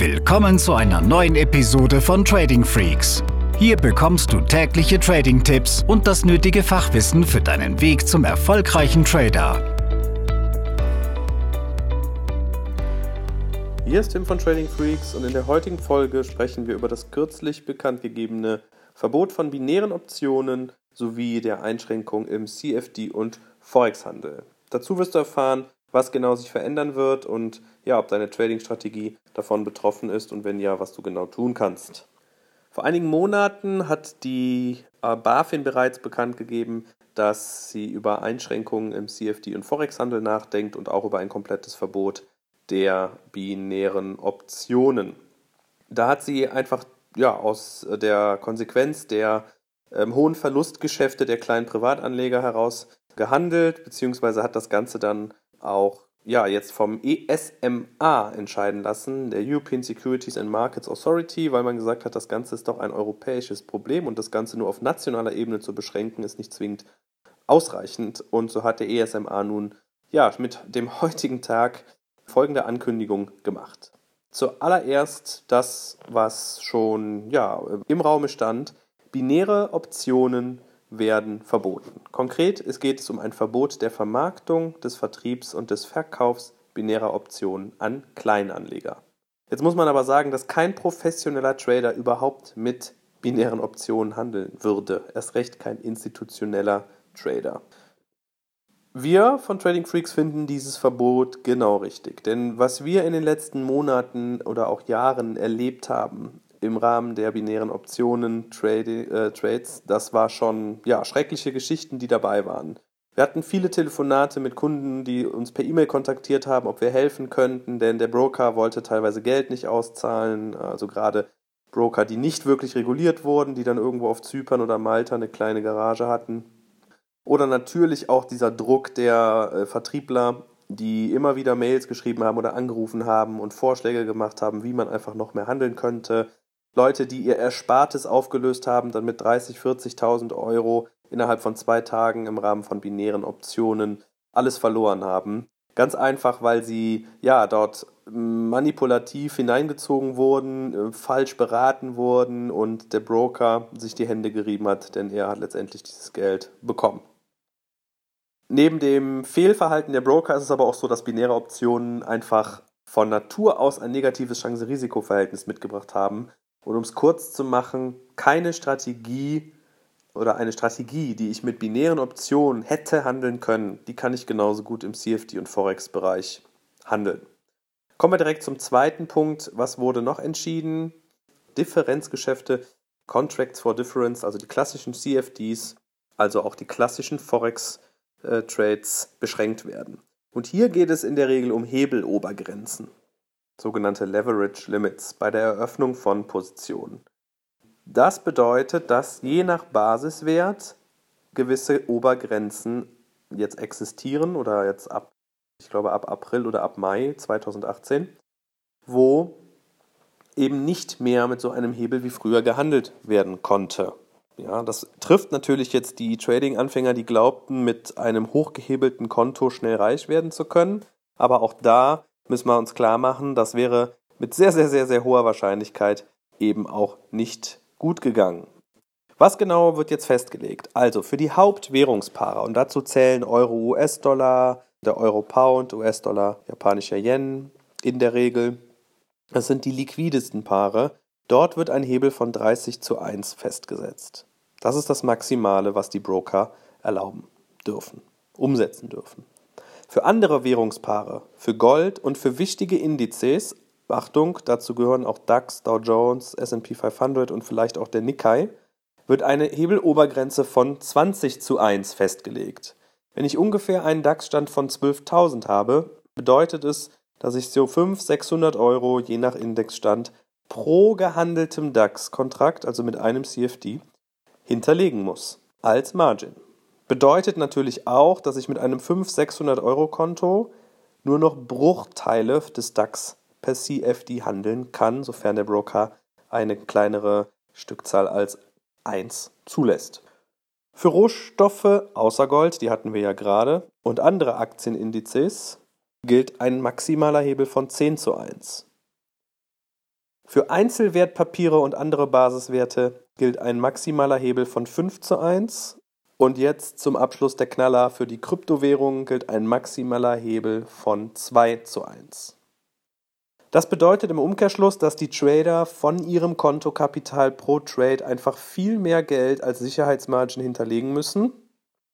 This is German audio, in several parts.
Willkommen zu einer neuen Episode von Trading Freaks. Hier bekommst du tägliche Trading-Tipps und das nötige Fachwissen für deinen Weg zum erfolgreichen Trader. Hier ist Tim von Trading Freaks und in der heutigen Folge sprechen wir über das kürzlich bekannt gegebene Verbot von binären Optionen sowie der Einschränkung im CFD und Forex-Handel. Dazu wirst du erfahren, was genau sich verändern wird und ja, ob deine Trading-Strategie davon betroffen ist und wenn ja, was du genau tun kannst. Vor einigen Monaten hat die äh, BaFin bereits bekannt gegeben, dass sie über Einschränkungen im CFD und Forex-Handel nachdenkt und auch über ein komplettes Verbot der binären Optionen. Da hat sie einfach ja, aus der Konsequenz der ähm, hohen Verlustgeschäfte der kleinen Privatanleger heraus gehandelt, beziehungsweise hat das Ganze dann auch ja, jetzt vom ESMA entscheiden lassen, der European Securities and Markets Authority, weil man gesagt hat, das Ganze ist doch ein europäisches Problem und das Ganze nur auf nationaler Ebene zu beschränken, ist nicht zwingend ausreichend. Und so hat der ESMA nun ja mit dem heutigen Tag folgende Ankündigung gemacht. Zuallererst das, was schon ja, im Raume stand, binäre Optionen werden verboten. Konkret es geht es um ein Verbot der Vermarktung, des Vertriebs und des Verkaufs binärer Optionen an Kleinanleger. Jetzt muss man aber sagen, dass kein professioneller Trader überhaupt mit binären Optionen handeln würde. Erst recht kein institutioneller Trader. Wir von Trading Freaks finden dieses Verbot genau richtig. Denn was wir in den letzten Monaten oder auch Jahren erlebt haben, im Rahmen der binären Optionen Trade, äh, Trades, das war schon ja schreckliche Geschichten, die dabei waren. Wir hatten viele Telefonate mit Kunden, die uns per E-Mail kontaktiert haben, ob wir helfen könnten, denn der Broker wollte teilweise Geld nicht auszahlen, also gerade Broker, die nicht wirklich reguliert wurden, die dann irgendwo auf Zypern oder Malta eine kleine Garage hatten. Oder natürlich auch dieser Druck der äh, Vertriebler, die immer wieder Mails geschrieben haben oder angerufen haben und Vorschläge gemacht haben, wie man einfach noch mehr handeln könnte. Leute, die ihr Erspartes aufgelöst haben, dann mit 30, 40.000 Euro innerhalb von zwei Tagen im Rahmen von binären Optionen alles verloren haben. Ganz einfach, weil sie ja dort manipulativ hineingezogen wurden, äh, falsch beraten wurden und der Broker sich die Hände gerieben hat, denn er hat letztendlich dieses Geld bekommen. Neben dem Fehlverhalten der Broker ist es aber auch so, dass binäre Optionen einfach von Natur aus ein negatives Chance-Risiko-Verhältnis mitgebracht haben, und um es kurz zu machen, keine Strategie oder eine Strategie, die ich mit binären Optionen hätte handeln können, die kann ich genauso gut im CFD und Forex-Bereich handeln. Kommen wir direkt zum zweiten Punkt. Was wurde noch entschieden? Differenzgeschäfte, Contracts for Difference, also die klassischen CFDs, also auch die klassischen Forex-Trades beschränkt werden. Und hier geht es in der Regel um Hebelobergrenzen sogenannte Leverage Limits, bei der Eröffnung von Positionen. Das bedeutet, dass je nach Basiswert gewisse Obergrenzen jetzt existieren oder jetzt ab, ich glaube ab April oder ab Mai 2018, wo eben nicht mehr mit so einem Hebel wie früher gehandelt werden konnte. Ja, das trifft natürlich jetzt die Trading-Anfänger, die glaubten, mit einem hochgehebelten Konto schnell reich werden zu können. Aber auch da müssen wir uns klar machen, das wäre mit sehr, sehr, sehr, sehr hoher Wahrscheinlichkeit eben auch nicht gut gegangen. Was genau wird jetzt festgelegt? Also für die Hauptwährungspaare, und dazu zählen Euro, US-Dollar, der Euro-Pound, US-Dollar, japanischer Yen in der Regel. Das sind die liquidesten Paare. Dort wird ein Hebel von 30 zu 1 festgesetzt. Das ist das Maximale, was die Broker erlauben dürfen, umsetzen dürfen. Für andere Währungspaare, für Gold und für wichtige Indizes, Achtung, dazu gehören auch DAX, Dow Jones, SP 500 und vielleicht auch der Nikkei, wird eine Hebelobergrenze von 20 zu 1 festgelegt. Wenn ich ungefähr einen DAX-Stand von 12.000 habe, bedeutet es, dass ich so 500, 600 Euro je nach Indexstand pro gehandeltem DAX-Kontrakt, also mit einem CFD, hinterlegen muss als Margin. Bedeutet natürlich auch, dass ich mit einem 500, 600 Euro Konto nur noch Bruchteile des DAX per CFD handeln kann, sofern der Broker eine kleinere Stückzahl als 1 zulässt. Für Rohstoffe außer Gold, die hatten wir ja gerade, und andere Aktienindizes gilt ein maximaler Hebel von 10 zu 1. Für Einzelwertpapiere und andere Basiswerte gilt ein maximaler Hebel von 5 zu 1. Und jetzt zum Abschluss der Knaller. Für die Kryptowährungen gilt ein maximaler Hebel von 2 zu 1. Das bedeutet im Umkehrschluss, dass die Trader von ihrem Kontokapital pro Trade einfach viel mehr Geld als Sicherheitsmargin hinterlegen müssen,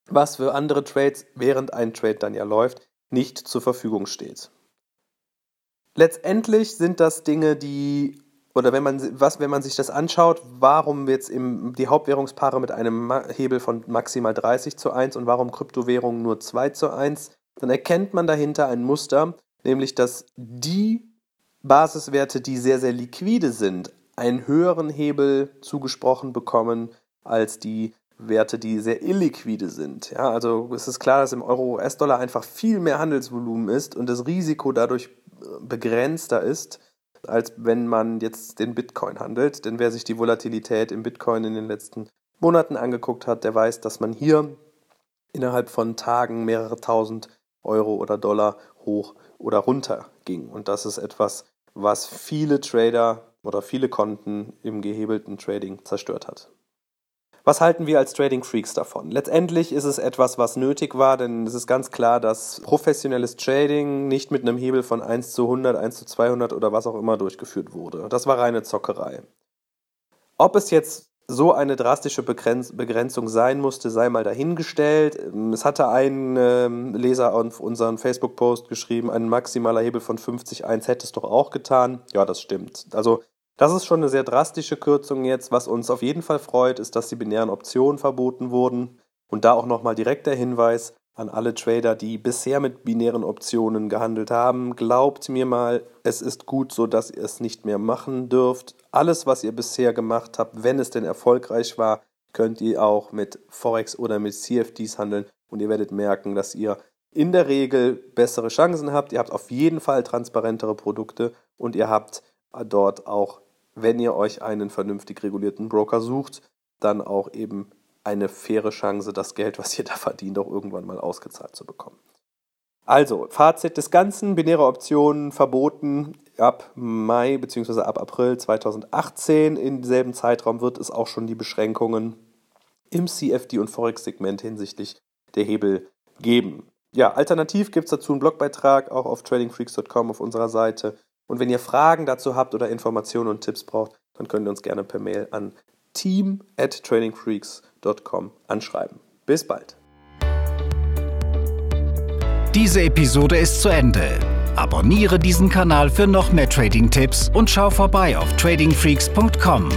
was für andere Trades, während ein Trade dann ja läuft, nicht zur Verfügung steht. Letztendlich sind das Dinge, die oder wenn man was, wenn man sich das anschaut, warum jetzt im, die Hauptwährungspaare mit einem Hebel von maximal 30 zu 1 und warum Kryptowährungen nur 2 zu 1, dann erkennt man dahinter ein Muster, nämlich dass die Basiswerte, die sehr, sehr liquide sind, einen höheren Hebel zugesprochen bekommen als die Werte, die sehr illiquide sind. Ja, also es ist klar, dass im Euro-US-Dollar einfach viel mehr Handelsvolumen ist und das Risiko dadurch begrenzter ist als wenn man jetzt den Bitcoin handelt. Denn wer sich die Volatilität im Bitcoin in den letzten Monaten angeguckt hat, der weiß, dass man hier innerhalb von Tagen mehrere tausend Euro oder Dollar hoch oder runter ging. Und das ist etwas, was viele Trader oder viele Konten im gehebelten Trading zerstört hat. Was halten wir als Trading Freaks davon? Letztendlich ist es etwas, was nötig war, denn es ist ganz klar, dass professionelles Trading nicht mit einem Hebel von 1 zu 100, 1 zu 200 oder was auch immer durchgeführt wurde. Das war reine Zockerei. Ob es jetzt so eine drastische Begrenzung sein musste, sei mal dahingestellt. Es hatte ein ähm, Leser auf unseren Facebook-Post geschrieben, ein maximaler Hebel von 50,1 hätte es doch auch getan. Ja, das stimmt. Also das ist schon eine sehr drastische Kürzung jetzt. Was uns auf jeden Fall freut, ist, dass die binären Optionen verboten wurden. Und da auch nochmal direkt der Hinweis an alle Trader, die bisher mit binären Optionen gehandelt haben. Glaubt mir mal, es ist gut so, dass ihr es nicht mehr machen dürft. Alles, was ihr bisher gemacht habt, wenn es denn erfolgreich war, könnt ihr auch mit Forex oder mit CFDs handeln. Und ihr werdet merken, dass ihr in der Regel bessere Chancen habt. Ihr habt auf jeden Fall transparentere Produkte und ihr habt dort auch wenn ihr euch einen vernünftig regulierten Broker sucht, dann auch eben eine faire Chance, das Geld, was ihr da verdient, auch irgendwann mal ausgezahlt zu bekommen. Also, Fazit des Ganzen, binäre Optionen verboten ab Mai bzw. ab April 2018. Im selben Zeitraum wird es auch schon die Beschränkungen im CFD- und Forex-Segment hinsichtlich der Hebel geben. Ja, alternativ gibt es dazu einen Blogbeitrag auch auf tradingfreaks.com auf unserer Seite. Und wenn ihr Fragen dazu habt oder Informationen und Tipps braucht, dann könnt ihr uns gerne per Mail an team at trainingfreaks.com anschreiben. Bis bald. Diese Episode ist zu Ende. Abonniere diesen Kanal für noch mehr Trading-Tipps und schau vorbei auf tradingfreaks.com.